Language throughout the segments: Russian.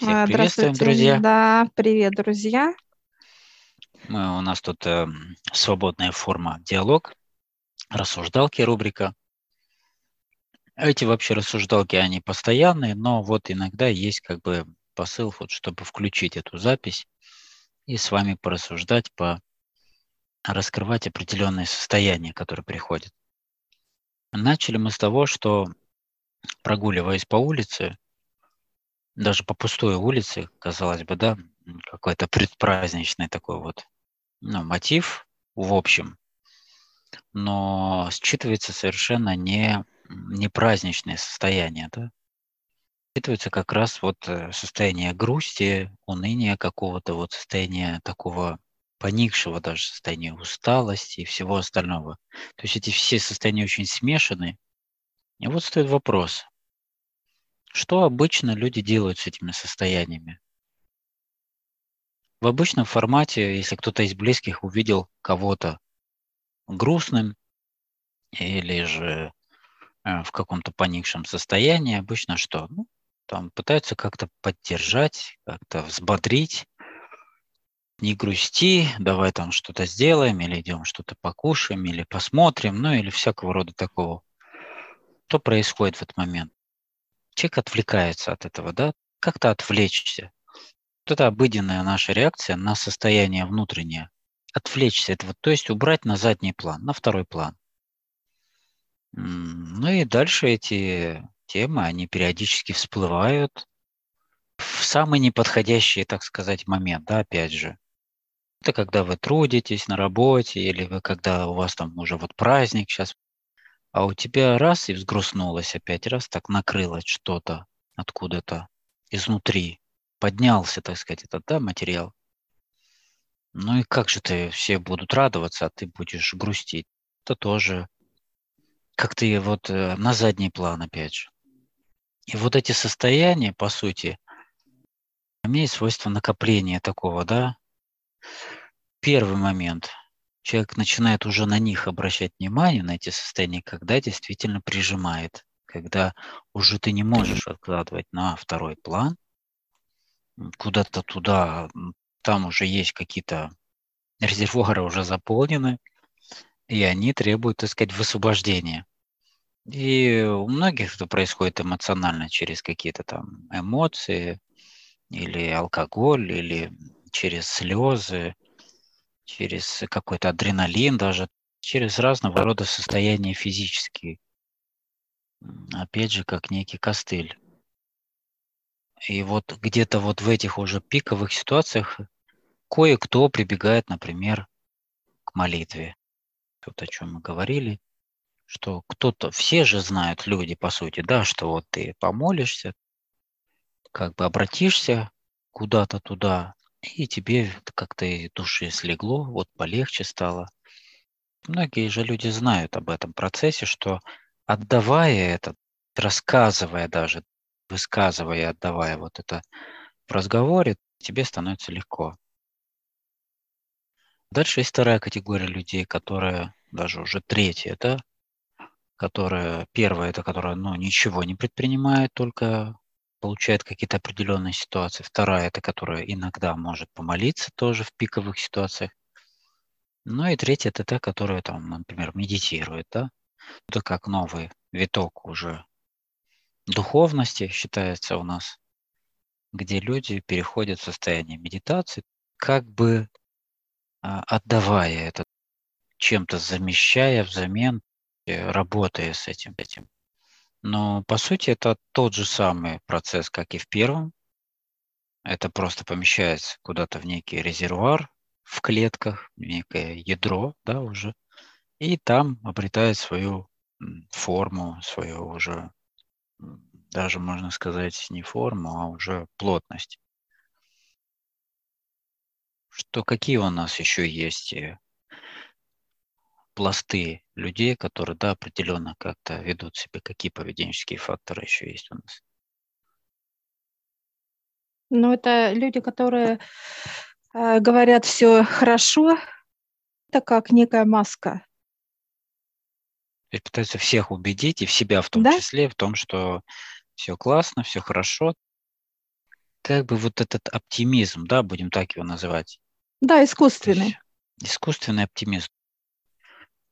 Всех а, приветствуем, друзья. Да, привет, друзья. Мы, у нас тут э, свободная форма диалог, рассуждалки рубрика. Эти вообще рассуждалки, они постоянные, но вот иногда есть как бы посыл, вот, чтобы включить эту запись и с вами порассуждать, по раскрывать определенные состояния, которые приходят. Начали мы с того, что прогуливаясь по улице, даже по пустой улице, казалось бы, да, какой-то предпраздничный такой вот ну, мотив в общем, но считывается совершенно не, не праздничное состояние, да? Считывается как раз вот э, состояние грусти, уныния какого-то, вот состояние такого поникшего даже состояния усталости и всего остального. То есть эти все состояния очень смешаны. И вот стоит вопрос, что обычно люди делают с этими состояниями? В обычном формате, если кто-то из близких увидел кого-то грустным или же э, в каком-то поникшем состоянии, обычно что? Ну, там пытаются как-то поддержать, как-то взбодрить, не грусти, давай там что-то сделаем, или идем что-то покушаем, или посмотрим, ну или всякого рода такого. Что происходит в этот момент? Человек отвлекается от этого, да, как-то отвлечься. Вот это обыденная наша реакция на состояние внутреннее. Отвлечься, это вот, то есть убрать на задний план, на второй план. Ну и дальше эти темы, они периодически всплывают в самый неподходящий, так сказать, момент, да, опять же. Это когда вы трудитесь на работе, или вы когда у вас там уже вот праздник сейчас а у тебя раз и взгрустнулось опять, раз так накрылось что-то откуда-то изнутри. Поднялся, так сказать, этот да, материал. Ну и как же ты, все будут радоваться, а ты будешь грустить. Это тоже как ты вот э, на задний план опять же. И вот эти состояния, по сути, имеют свойство накопления такого, да. Первый момент – человек начинает уже на них обращать внимание, на эти состояния, когда действительно прижимает, когда уже ты не можешь откладывать на второй план, куда-то туда, там уже есть какие-то резервуары уже заполнены, и они требуют, так сказать, высвобождения. И у многих это происходит эмоционально через какие-то там эмоции, или алкоголь, или через слезы, через какой-то адреналин даже, через разного рода состояния физические. Опять же, как некий костыль. И вот где-то вот в этих уже пиковых ситуациях кое-кто прибегает, например, к молитве. Вот о чем мы говорили, что кто-то, все же знают люди, по сути, да, что вот ты помолишься, как бы обратишься куда-то туда, и тебе как-то из души слегло, вот полегче стало. Многие же люди знают об этом процессе, что отдавая это, рассказывая даже, высказывая, отдавая вот это в разговоре, тебе становится легко. Дальше есть вторая категория людей, которая даже уже третья, да, которая первая, это которая, ну, ничего не предпринимает, только получает какие-то определенные ситуации. Вторая – это которая иногда может помолиться тоже в пиковых ситуациях. Ну и третья – это та, которая, там, например, медитирует. Да? Это как новый виток уже духовности считается у нас, где люди переходят в состояние медитации, как бы а, отдавая это, чем-то замещая взамен, работая с этим. этим. Но по сути это тот же самый процесс, как и в первом. Это просто помещается куда-то в некий резервуар в клетках, некое ядро, да, уже, и там обретает свою форму, свою уже, даже можно сказать, не форму, а уже плотность. Что какие у нас еще есть э, пласты людей, которые, да, определенно как-то ведут себя, какие поведенческие факторы еще есть у нас? Ну, это люди, которые э, говорят все хорошо, это как некая маска. И пытаются всех убедить, и в себя в том да? числе, в том, что все классно, все хорошо. как бы вот этот оптимизм, да, будем так его называть. Да, искусственный. Искусственный оптимизм.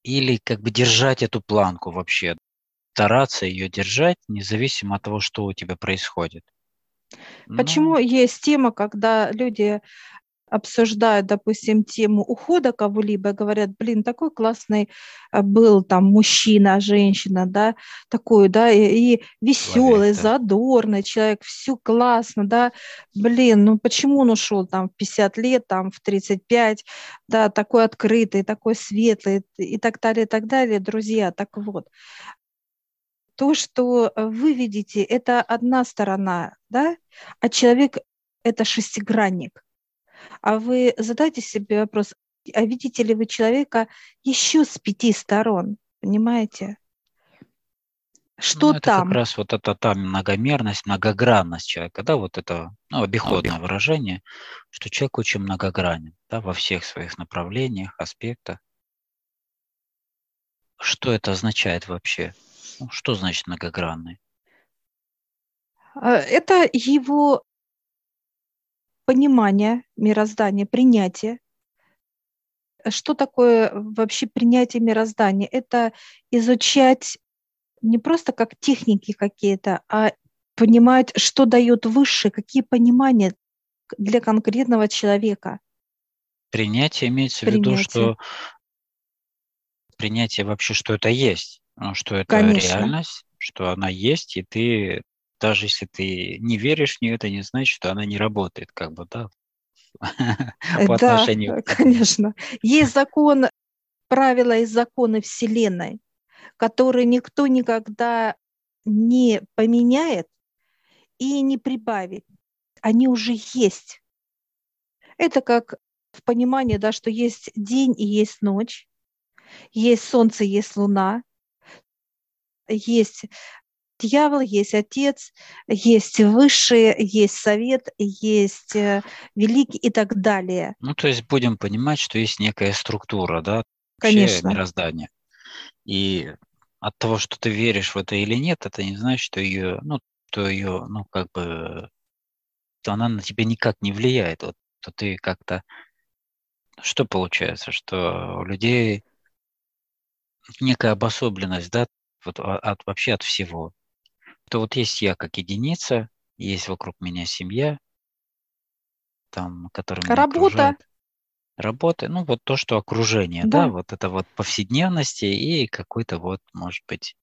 Или как бы держать эту планку вообще, стараться ее держать, независимо от того, что у тебя происходит. Почему ну, есть тема, когда люди обсуждают, допустим, тему ухода кого-либо, говорят, блин, такой классный а, был там мужчина, женщина, да, такой, да, и, и веселый, да. задорный человек, все классно, да, блин, ну почему он ушел там в 50 лет, там в 35, да, такой открытый, такой светлый и так далее, и так далее, друзья, так вот. То, что вы видите, это одна сторона, да, а человек – это шестигранник – а вы задайте себе вопрос, а видите ли вы человека еще с пяти сторон, понимаете? Что ну, это там? как раз вот эта та многомерность, многогранность человека, да, вот это ну, обиходное Обих. выражение, что человек очень многогранен, да, во всех своих направлениях, аспектах. Что это означает вообще? Ну, что значит многогранный? А, это его понимание мироздания, принятие. Что такое вообще принятие мироздания? Это изучать не просто как техники какие-то, а понимать, что дает выше, какие понимания для конкретного человека. Принятие имеется принятие. в виду, что принятие вообще, что это есть, ну, что это Конечно. реальность, что она есть, и ты даже если ты не веришь в нее, это не значит, что она не работает, как бы, да, по да, отношению. конечно. Есть закон, правила и законы Вселенной, которые никто никогда не поменяет и не прибавит. Они уже есть. Это как в понимании, да, что есть день и есть ночь, есть солнце, есть луна, есть дьявол, есть отец, есть высшие, есть совет, есть э, великий и так далее. Ну, то есть будем понимать, что есть некая структура, да, Конечно. мироздания. И от того, что ты веришь в это или нет, это не значит, что ее, ну, то ее, ну, как бы, то она на тебя никак не влияет. Вот, то ты как-то, что получается, что у людей некая обособленность, да, вот от, вообще от всего то вот есть я как единица, есть вокруг меня семья, там, которая меня Работа. Окружает. Работа, ну вот то, что окружение, да. да, вот это вот повседневности и какой-то вот, может быть,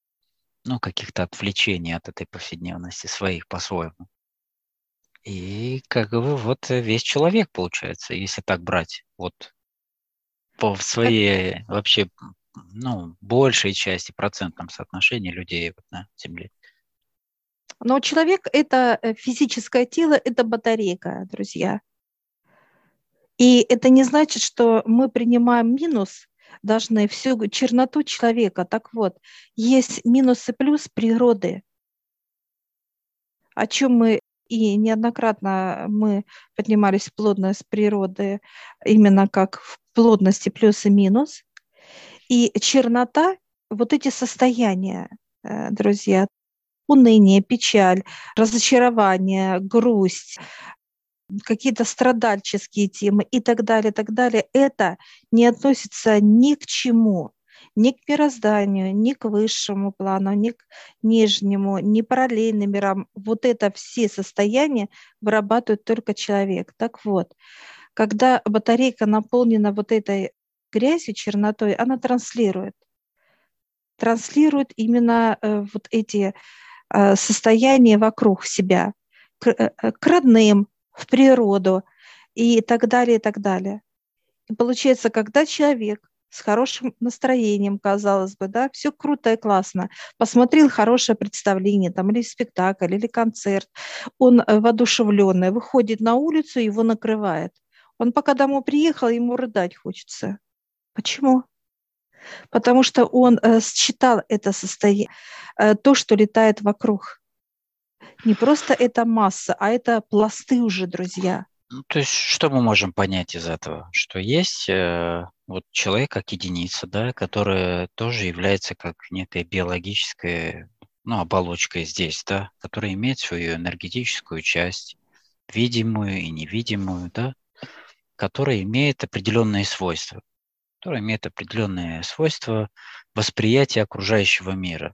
ну, каких-то отвлечений от этой повседневности своих по-своему. И как бы вот весь человек получается, если так брать, вот по своей вообще, ну, большей части процентном соотношении людей вот на Земле. Но человек – это э, физическое тело, это батарейка, друзья. И это не значит, что мы принимаем минус, должны всю черноту человека. Так вот, есть минус и плюс природы, о чем мы и неоднократно мы поднимались в плотность природы, именно как в плотности плюс и минус. И чернота, вот эти состояния, э, друзья, уныние, печаль, разочарование, грусть, какие-то страдальческие темы и так далее, так далее, это не относится ни к чему, ни к мирозданию, ни к высшему плану, ни к нижнему, ни параллельным мирам. Вот это все состояния вырабатывает только человек. Так вот, когда батарейка наполнена вот этой грязью, чернотой, она транслирует. Транслирует именно э, вот эти состояние вокруг себя, к, э, э, к родным, в природу и так далее, и так далее. И получается, когда человек с хорошим настроением, казалось бы, да, все круто и классно, посмотрел хорошее представление, там, или спектакль, или концерт, он воодушевленный, выходит на улицу, его накрывает. Он пока домой приехал, ему рыдать хочется. Почему? Потому что он э, считал это состояние, э, то, что летает вокруг. Не просто это масса, а это пласты уже, друзья. Ну, то есть что мы можем понять из этого? Что есть э, вот человек как единица, да, которая тоже является как некая биологическая ну, оболочкой здесь, да, которая имеет свою энергетическую часть, видимую и невидимую, да, которая имеет определенные свойства, которая имеет определенные свойства восприятия окружающего мира.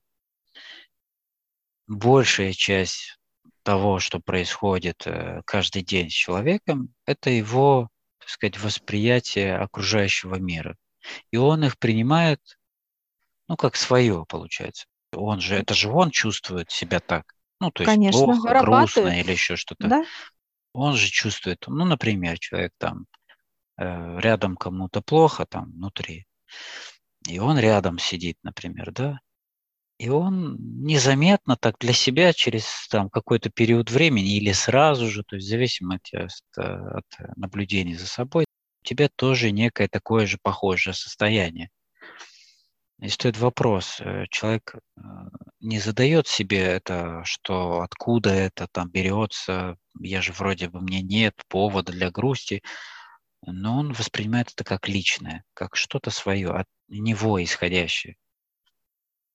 Большая часть того, что происходит э, каждый день с человеком, это его, так сказать, восприятие окружающего мира. И он их принимает, ну, как свое, получается. Он же, это же он чувствует себя так. Ну, то есть Конечно, плохо, грустно или еще что-то. Да? Он же чувствует, ну, например, человек там рядом кому-то плохо, там, внутри, и он рядом сидит, например, да, и он незаметно так для себя через там, какой-то период времени или сразу же, то есть в зависимости от, от наблюдения за собой, у тебя тоже некое такое же похожее состояние. И стоит вопрос, э, человек э, не задает себе это, что откуда это там берется, я же вроде бы мне нет повода для грусти, но он воспринимает это как личное, как что-то свое, от него исходящее.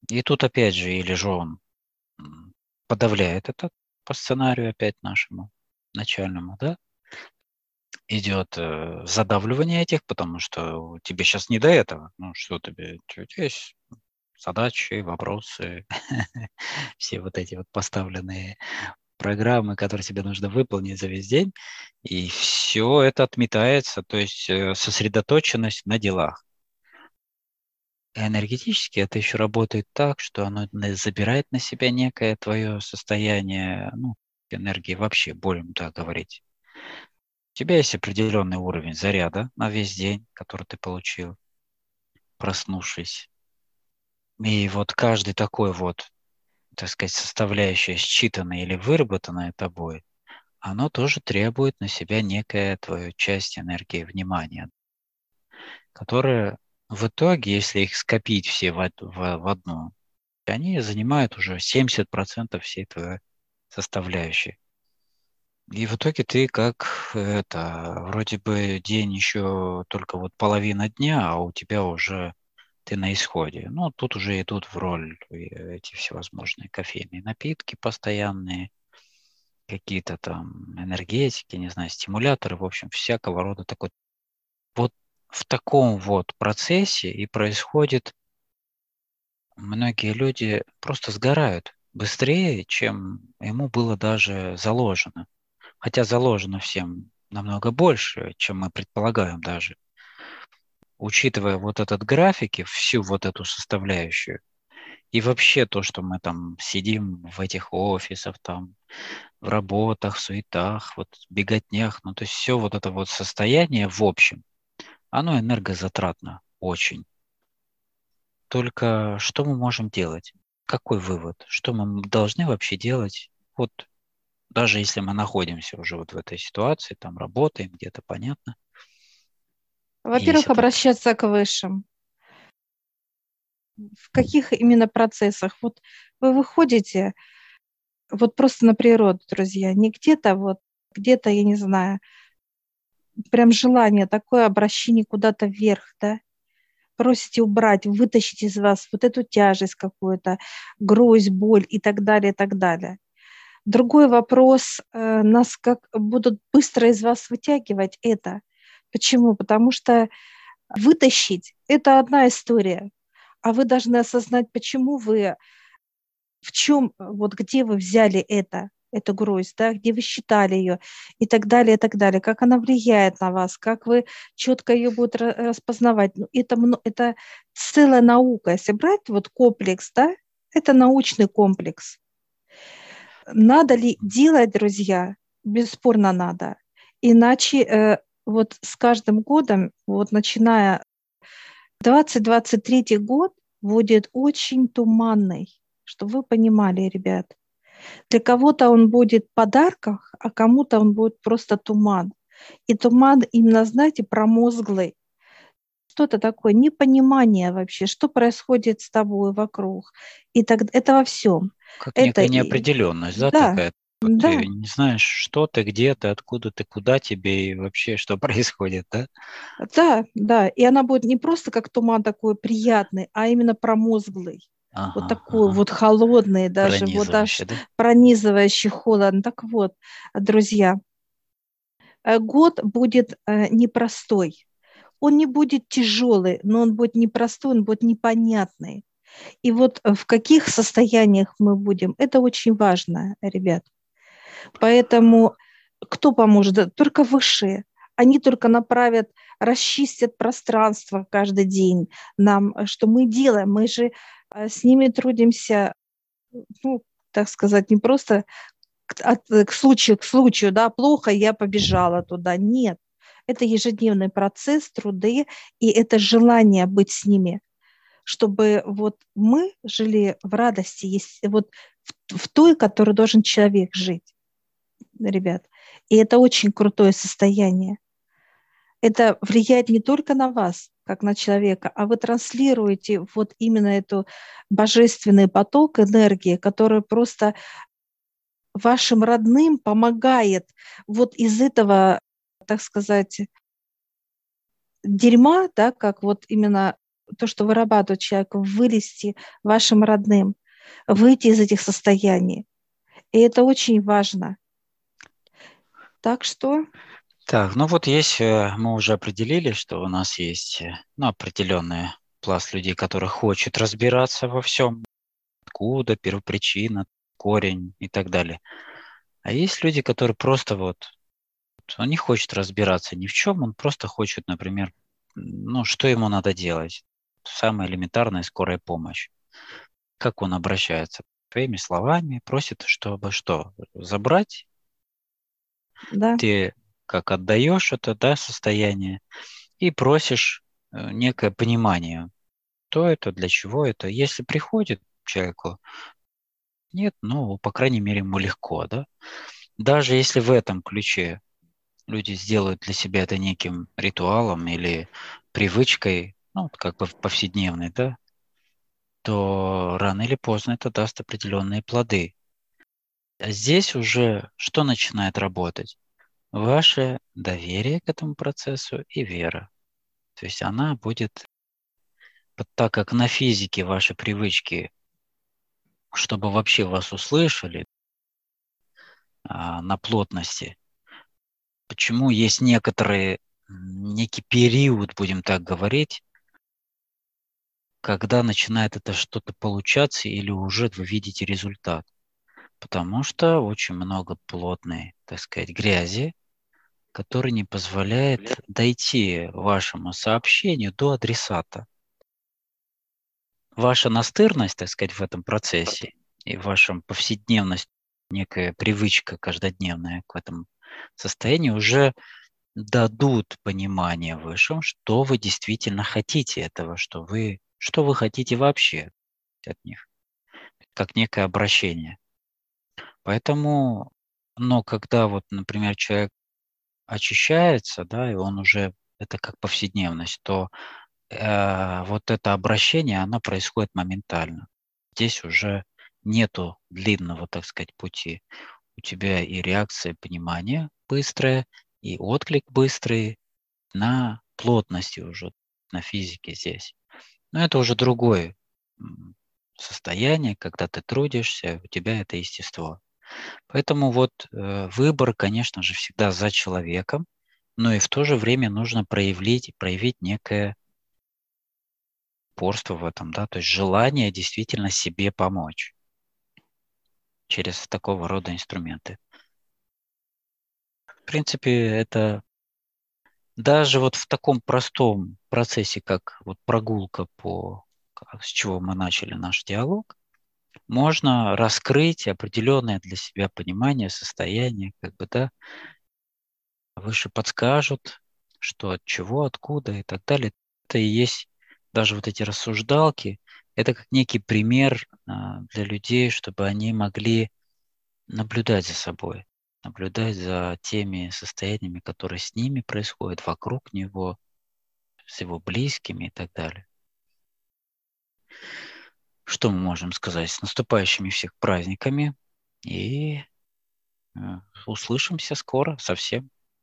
И тут опять же, или же он подавляет это по сценарию опять нашему начальному, да, идет э, задавливание этих, потому что тебе сейчас не до этого. Ну, что тебе, есть задачи, вопросы, все вот эти вот поставленные программы, которые тебе нужно выполнить за весь день, и все это отметается, то есть э, сосредоточенность на делах. Энергетически это еще работает так, что оно забирает на себя некое твое состояние, ну, энергии вообще, будем так говорить. У тебя есть определенный уровень заряда на весь день, который ты получил, проснувшись. И вот каждый такой вот, так сказать, составляющая, считанная или выработанная тобой, оно тоже требует на себя некая твою часть энергии внимания, которая в итоге, если их скопить все в, в, в одну, они занимают уже 70% всей твоей составляющей. И в итоге ты как это, вроде бы день еще только вот половина дня, а у тебя уже ты на исходе. Ну, тут уже идут в роль эти всевозможные кофейные напитки постоянные, какие-то там энергетики, не знаю, стимуляторы, в общем, всякого рода такой. Вот в таком вот процессе и происходит, многие люди просто сгорают быстрее, чем ему было даже заложено. Хотя заложено всем намного больше, чем мы предполагаем даже. Учитывая вот этот график и всю вот эту составляющую, и вообще то, что мы там сидим в этих офисах, там, в работах, в суетах, вот беготнях, ну то есть все вот это вот состояние в общем – оно энергозатратно очень. Только что мы можем делать? Какой вывод? Что мы должны вообще делать? Вот даже если мы находимся уже вот в этой ситуации, там работаем где-то, понятно. Во-первых, обращаться к высшим. В каких именно процессах? Вот вы выходите вот просто на природу, друзья, не где-то вот, где-то, я не знаю, прям желание, такое обращение куда-то вверх, да, просите убрать, вытащить из вас вот эту тяжесть какую-то, грусть, боль и так далее, и так далее. Другой вопрос, э, нас как будут быстро из вас вытягивать это. Почему? Потому что вытащить – это одна история, а вы должны осознать, почему вы, в чем, вот где вы взяли это эту грусть, да, где вы считали ее и так далее, и так далее, как она влияет на вас, как вы четко ее будете распознавать. Ну, это, это целая наука. Если брать вот комплекс, да, это научный комплекс. Надо ли делать, друзья? Бесспорно надо. Иначе э, вот с каждым годом, вот начиная 2023 год будет очень туманный, чтобы вы понимали, ребят. Для кого-то он будет в подарках, а кому-то он будет просто туман. И туман именно, знаете, промозглый. Что-то такое, непонимание вообще, что происходит с тобой вокруг. И так это во всем. Как это некая неопределенность, да, да такая? Да. Ты не знаешь, что ты, где ты, откуда ты, куда тебе и вообще что происходит, да? Да, да. И она будет не просто как туман такой приятный, а именно промозглый. Ага, вот такой ага. вот холодный даже, вот аж да? пронизывающий холод. Так вот, друзья, э, год будет э, непростой. Он не будет тяжелый, но он будет непростой, он будет непонятный. И вот в каких состояниях мы будем, это очень важно, ребят. Поэтому кто поможет? Только высшие. Они только направят, расчистят пространство каждый день нам, что мы делаем. Мы же с ними трудимся, ну, так сказать, не просто от, к случаю к случаю, да, плохо, я побежала туда. Нет, это ежедневный процесс, труды, и это желание быть с ними, чтобы вот мы жили в радости, вот в, в той, которой должен человек жить, ребят. И это очень крутое состояние. Это влияет не только на вас, как на человека, а вы транслируете вот именно эту божественный поток энергии, который просто вашим родным помогает вот из этого, так сказать, дерьма, да, как вот именно то, что вырабатывает человек, вылезти вашим родным, выйти из этих состояний. И это очень важно. Так что... Так, ну вот есть, э, мы уже определили, что у нас есть э, ну, определенный пласт людей, которые хочет разбираться во всем, откуда первопричина, корень и так далее. А есть люди, которые просто вот, он не хочет разбираться ни в чем, он просто хочет, например, ну, что ему надо делать. Самая элементарная скорая помощь. Как он обращается? Своими словами просит, чтобы что? Забрать? Да. Ты как отдаешь это да, состояние и просишь э, некое понимание, что это, для чего это. Если приходит человеку нет, ну, по крайней мере, ему легко, да. Даже если в этом ключе люди сделают для себя это неким ритуалом или привычкой, ну, как бы повседневной, да, то рано или поздно это даст определенные плоды. А здесь уже что начинает работать? Ваше доверие к этому процессу и вера. То есть она будет, так как на физике ваши привычки чтобы вообще вас услышали а, на плотности. Почему есть некоторые, некий период, будем так говорить, когда начинает это что-то получаться или уже вы видите результат. Потому что очень много плотной, так сказать, грязи, который не позволяет дойти вашему сообщению до адресата ваша настырность, так сказать, в этом процессе и ваша повседневность, некая привычка каждодневная к этому состоянию уже дадут понимание высшим, что вы действительно хотите этого, что вы, что вы хотите вообще от них, как некое обращение. Поэтому, но когда вот, например, человек очищается, да, и он уже, это как повседневность, то э, вот это обращение, оно происходит моментально. Здесь уже нету длинного, так сказать, пути. У тебя и реакция понимания быстрая, и отклик быстрый на плотности уже, на физике здесь. Но это уже другое состояние, когда ты трудишься, у тебя это естество. Поэтому вот э, выбор, конечно же, всегда за человеком, но и в то же время нужно проявить, проявить некое упорство в этом, да, то есть желание действительно себе помочь через такого рода инструменты. В принципе, это даже вот в таком простом процессе, как вот прогулка по, с чего мы начали наш диалог, можно раскрыть определенное для себя понимание, состояние, как бы, да, выше подскажут, что от чего, откуда и так далее. Это и есть даже вот эти рассуждалки, это как некий пример а, для людей, чтобы они могли наблюдать за собой, наблюдать за теми состояниями, которые с ними происходят, вокруг него, с его близкими и так далее. Что мы можем сказать? С наступающими всех праздниками и э, услышимся скоро совсем.